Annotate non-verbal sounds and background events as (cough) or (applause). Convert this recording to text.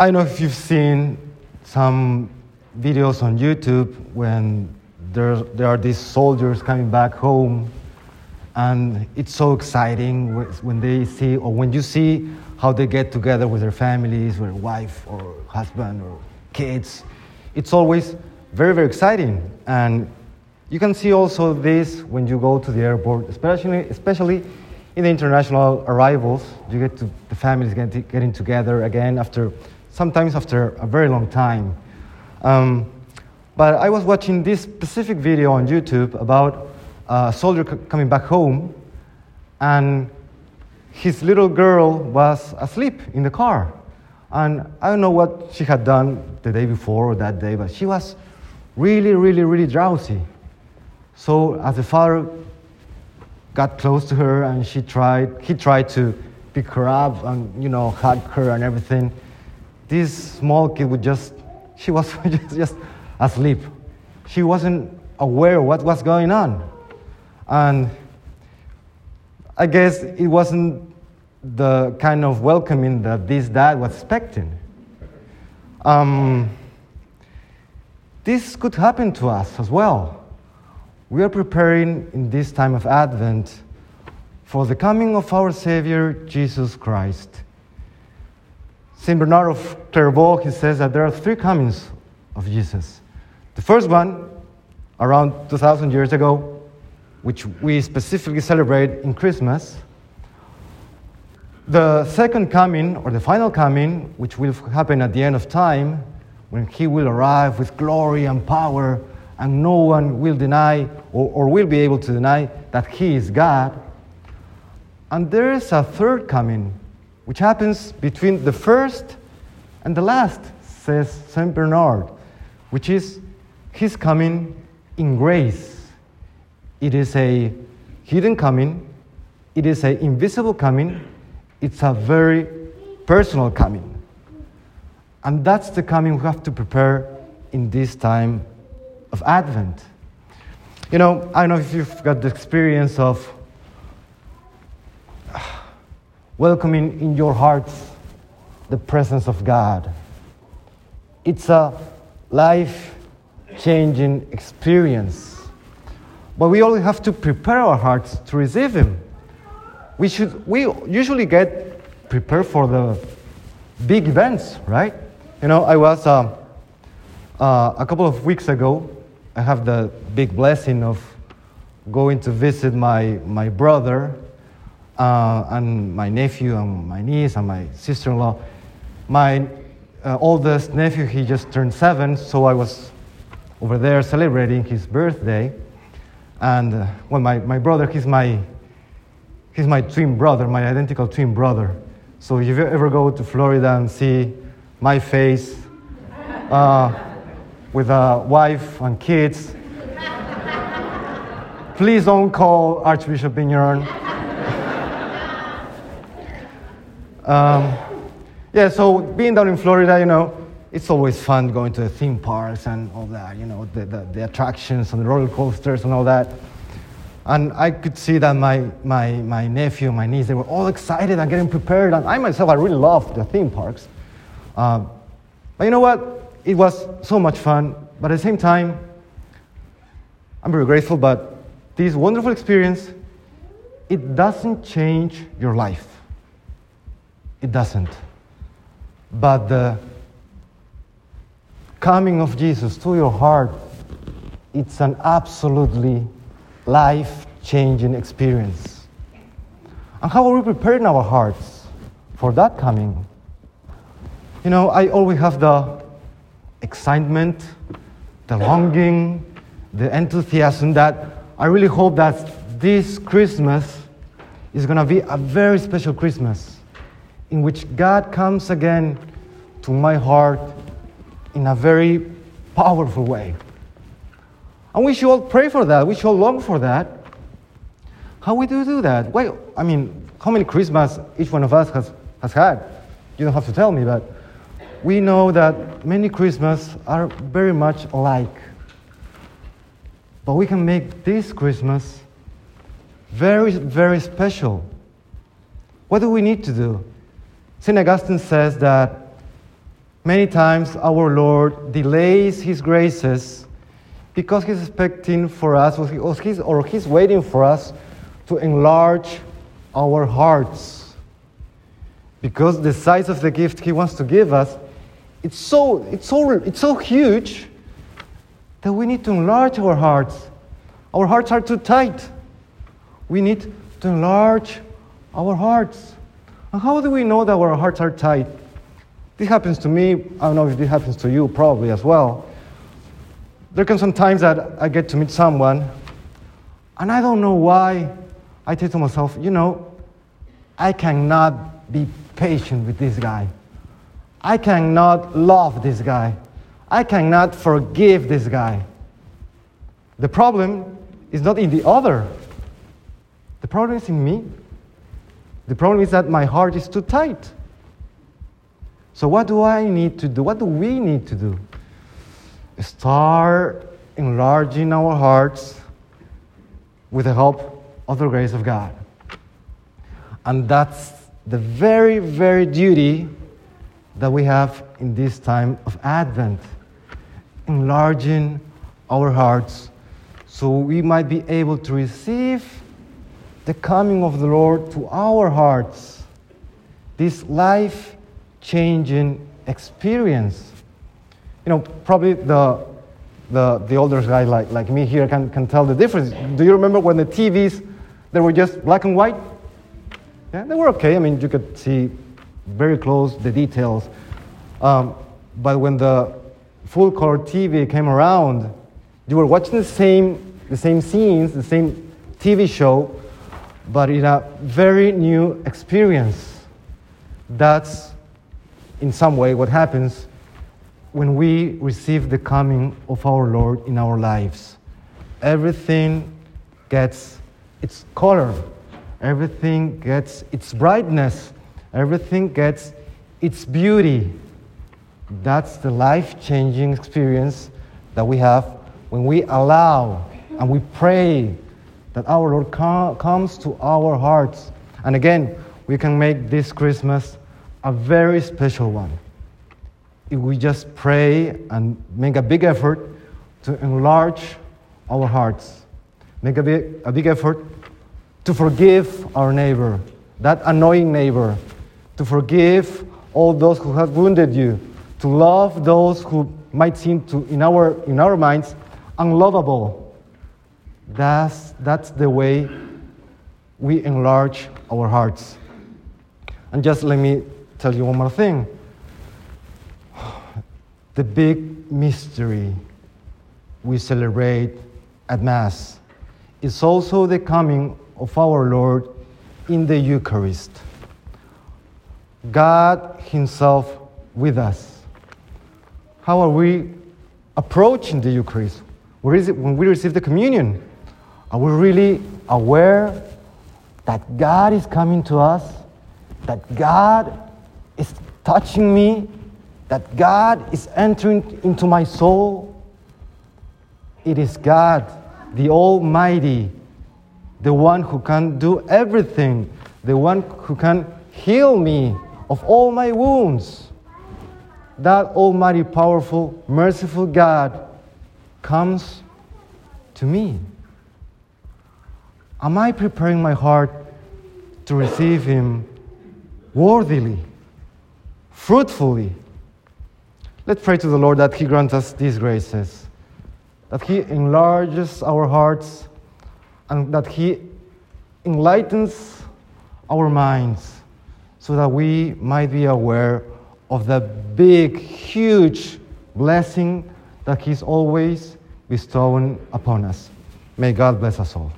I know if you've seen some videos on YouTube when there, there are these soldiers coming back home, and it's so exciting when they see, or when you see how they get together with their families, with wife or husband or kids. It's always very, very exciting. And you can see also this when you go to the airport, especially, especially in the international arrivals. You get to, the families getting, getting together again after, sometimes after a very long time. Um, but I was watching this specific video on YouTube about a soldier c- coming back home, and his little girl was asleep in the car. And I don't know what she had done the day before or that day, but she was really, really, really drowsy. So as the father got close to her and she tried, he tried to pick her up and, you know, hug her and everything, this small kid would just, she was (laughs) just, just asleep. She wasn't aware of what was going on. And I guess it wasn't the kind of welcoming that this dad was expecting. Um, this could happen to us as well. We are preparing in this time of Advent for the coming of our Savior Jesus Christ. St. Bernard of Clairvaux, he says that there are three comings of Jesus. The first one, around 2,000 years ago, which we specifically celebrate in Christmas. The second coming, or the final coming, which will happen at the end of time, when he will arrive with glory and power, and no one will deny or, or will be able to deny that he is God. And there is a third coming, which happens between the first and the last, says St. Bernard, which is his coming in grace. It is a hidden coming, it is an invisible coming, it's a very personal coming. And that's the coming we have to prepare in this time of Advent. You know, I don't know if you've got the experience of welcoming in your hearts the presence of God. It's a life changing experience. But we only have to prepare our hearts to receive Him. We, should, we usually get prepared for the big events, right? You know, I was uh, uh, a couple of weeks ago, I have the big blessing of going to visit my, my brother uh, and my nephew and my niece and my sister in law. My uh, oldest nephew, he just turned seven, so I was over there celebrating his birthday. And uh, well, my, my brother, he's my, he's my twin brother, my identical twin brother. So if you ever go to Florida and see my face uh, with a wife and kids, please don't call Archbishop Vigneron. Um, yeah, so being down in Florida, you know, it's always fun going to the theme parks and all that, you know, the, the, the, attractions and the roller coasters and all that. And I could see that my, my, my nephew my niece, they were all excited and getting prepared. And I myself, I really loved the theme parks. Um, but you know what? It was so much fun. But at the same time, I'm very grateful, but this wonderful experience, it doesn't change your life. It doesn't. But the coming of Jesus to your heart, it's an absolutely life changing experience. And how are we preparing our hearts for that coming? You know, I always have the excitement, the longing, the enthusiasm that I really hope that this Christmas is going to be a very special Christmas in which God comes again to my heart in a very powerful way. And we should all pray for that. We should all long for that. How we do do that? Well, I mean, how many Christmas each one of us has, has had? You don't have to tell me, but we know that many Christmas are very much alike. But we can make this Christmas very, very special. What do we need to do? St. Augustine says that Many times our Lord delays His graces because He's expecting for us, or He's, or he's waiting for us to enlarge our hearts. Because the size of the gift He wants to give us, it's so, it's so, it's so huge that we need to enlarge our hearts. Our hearts are too tight. We need to enlarge our hearts. How do we know that our hearts are tight? This happens to me. I don't know if this happens to you, probably as well. There can some times that I get to meet someone, and I don't know why. I say to myself, you know, I cannot be patient with this guy. I cannot love this guy. I cannot forgive this guy. The problem is not in the other, the problem is in me. The problem is that my heart is too tight. So, what do I need to do? What do we need to do? Start enlarging our hearts with the help of the grace of God. And that's the very, very duty that we have in this time of Advent enlarging our hearts so we might be able to receive the coming of the Lord to our hearts, this life changing experience. You know, probably the, the, the older guy like, like me here can, can tell the difference. Do you remember when the TVs, they were just black and white? Yeah, they were okay. I mean, you could see very close the details. Um, but when the full color TV came around, you were watching the same, the same scenes, the same TV show, but in a very new experience. That's, in some way, what happens when we receive the coming of our Lord in our lives. Everything gets its color, everything gets its brightness, everything gets its beauty. That's the life changing experience that we have when we allow and we pray that our Lord com- comes to our hearts. And again, we can make this Christmas a very special one. If we just pray and make a big effort to enlarge our hearts, make a big, a big effort to forgive our neighbor, that annoying neighbor, to forgive all those who have wounded you, to love those who might seem to, in our, in our minds, unlovable that's, that's the way we enlarge our hearts. And just let me tell you one more thing. (sighs) The big mystery we celebrate at Mass is also the coming of our Lord in the Eucharist. God Himself with us. How are we approaching the Eucharist? Where is it when we receive the communion, are we really aware that God is coming to us? That God is touching me? That God is entering into my soul? It is God, the Almighty, the one who can do everything, the one who can heal me of all my wounds. That Almighty, powerful, merciful God comes to me. Am I preparing my heart to receive Him worthily, fruitfully? Let's pray to the Lord that He grant us these graces, that He enlarges our hearts, and that He enlightens our minds so that we might be aware of the big, huge blessing that He's always bestowing upon us. May God bless us all.